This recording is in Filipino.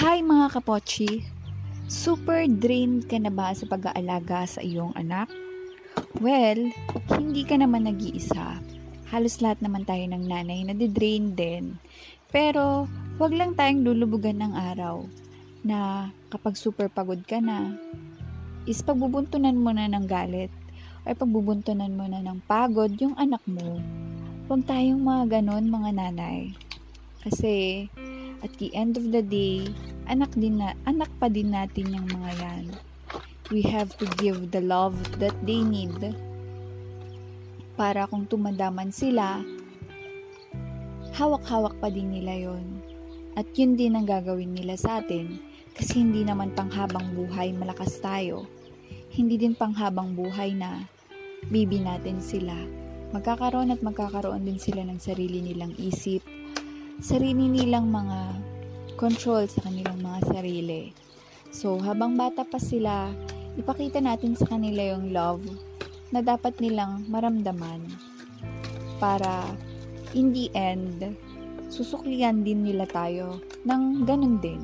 Hi mga kapochi! Super drained ka na ba sa pag-aalaga sa iyong anak? Well, hindi ka naman nag-iisa. Halos lahat naman tayo ng nanay na drain din. Pero, wag lang tayong lulubugan ng araw na kapag super pagod ka na, is pagbubuntunan mo na ng galit ay pagbubuntunan mo na ng pagod yung anak mo. Huwag tayong mga ganon mga nanay. Kasi, at the end of the day, anak din na, anak pa din natin yung mga yan. We have to give the love that they need para kung tumadaman sila, hawak-hawak pa din nila yon. At yun din ang gagawin nila sa atin kasi hindi naman panghabang buhay malakas tayo. Hindi din panghabang buhay na bibi natin sila. Magkakaroon at magkakaroon din sila ng sarili nilang isip, sarili nilang mga control sa kanilang mga sarili. So, habang bata pa sila, ipakita natin sa kanila yung love na dapat nilang maramdaman para in the end, susuklian din nila tayo ng ganun din.